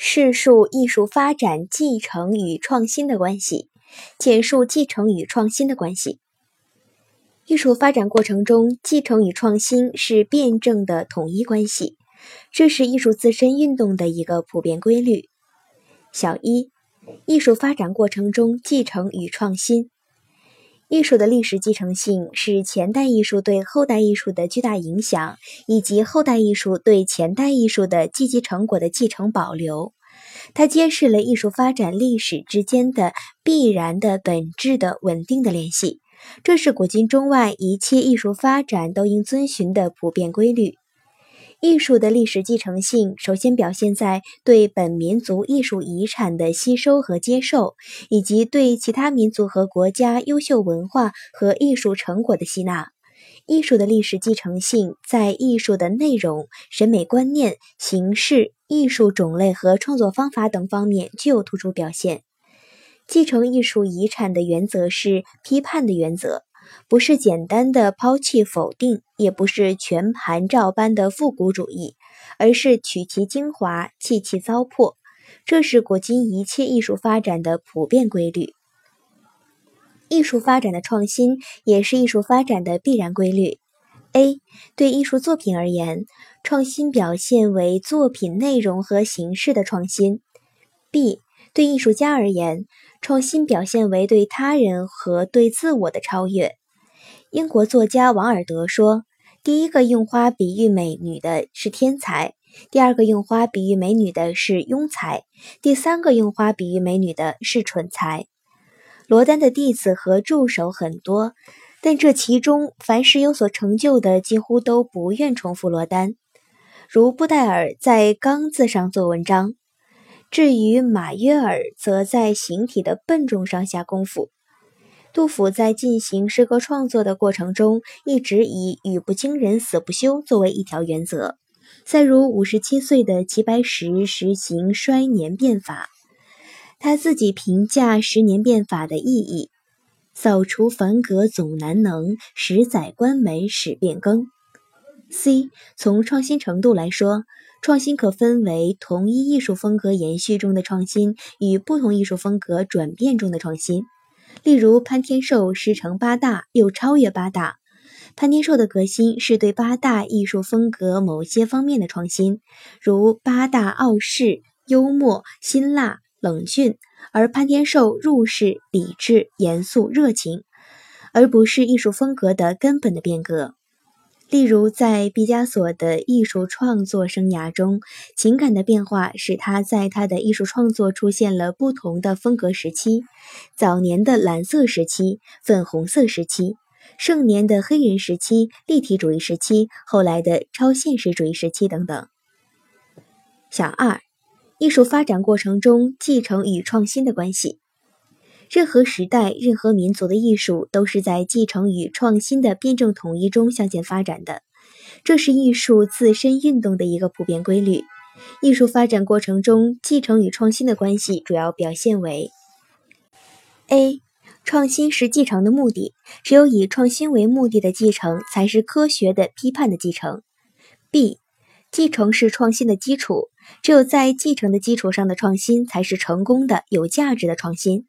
示述艺术发展继承与创新的关系，简述继承与创新的关系。艺术发展过程中，继承与创新是辩证的统一关系，这是艺术自身运动的一个普遍规律。小一，艺术发展过程中继承与创新。艺术的历史继承性是前代艺术对后代艺术的巨大影响，以及后代艺术对前代艺术的积极成果的继承保留。它揭示了艺术发展历史之间的必然的本质的稳定的联系，这是古今中外一切艺术发展都应遵循的普遍规律。艺术的历史继承性，首先表现在对本民族艺术遗产的吸收和接受，以及对其他民族和国家优秀文化和艺术成果的吸纳。艺术的历史继承性，在艺术的内容、审美观念、形式、艺术种类和创作方法等方面具有突出表现。继承艺术遗产的原则是批判的原则。不是简单的抛弃否定，也不是全盘照搬的复古主义，而是取其精华，弃其糟粕。这是古今一切艺术发展的普遍规律。艺术发展的创新也是艺术发展的必然规律。A 对艺术作品而言，创新表现为作品内容和形式的创新；B 对艺术家而言，创新表现为对他人和对自我的超越。英国作家王尔德说：“第一个用花比喻美女的是天才，第二个用花比喻美女的是庸才，第三个用花比喻美女的是蠢才。”罗丹的弟子和助手很多，但这其中凡是有所成就的，几乎都不愿重复罗丹，如布代尔在钢字上做文章，至于马约尔，则在形体的笨重上下功夫。杜甫在进行诗歌创作的过程中，一直以“语不惊人死不休”作为一条原则。再如五十七岁的齐白石实行衰年变法，他自己评价十年变法的意义：“扫除凡格总难能，十载关门始变更。” C 从创新程度来说，创新可分为同一艺术风格延续中的创新与不同艺术风格转变中的创新。例如，潘天寿师承八大，又超越八大。潘天寿的革新是对八大艺术风格某些方面的创新，如八大傲世、幽默、辛辣、冷峻；而潘天寿入世、理智、严肃、热情，而不是艺术风格的根本的变革。例如，在毕加索的艺术创作生涯中，情感的变化使他在他的艺术创作出现了不同的风格时期：早年的蓝色时期、粉红色时期，盛年的黑人时期、立体主义时期，后来的超现实主义时期等等。小二，艺术发展过程中继承与创新的关系。任何时代、任何民族的艺术都是在继承与创新的辩证统一中向前发展的，这是艺术自身运动的一个普遍规律。艺术发展过程中继承与创新的关系主要表现为：A. 创新是继承的目的，只有以创新为目的的继承才是科学的批判的继承；B. 继承是创新的基础，只有在继承的基础上的创新才是成功的、有价值的创新。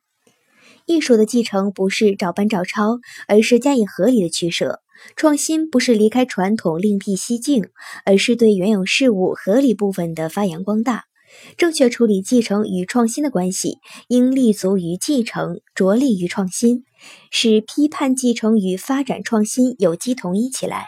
艺术的继承不是照搬照抄，而是加以合理的取舍；创新不是离开传统另辟蹊径，而是对原有事物合理部分的发扬光大。正确处理继承与创新的关系，应立足于继承，着力于创新，使批判继承与发展创新有机统一起来。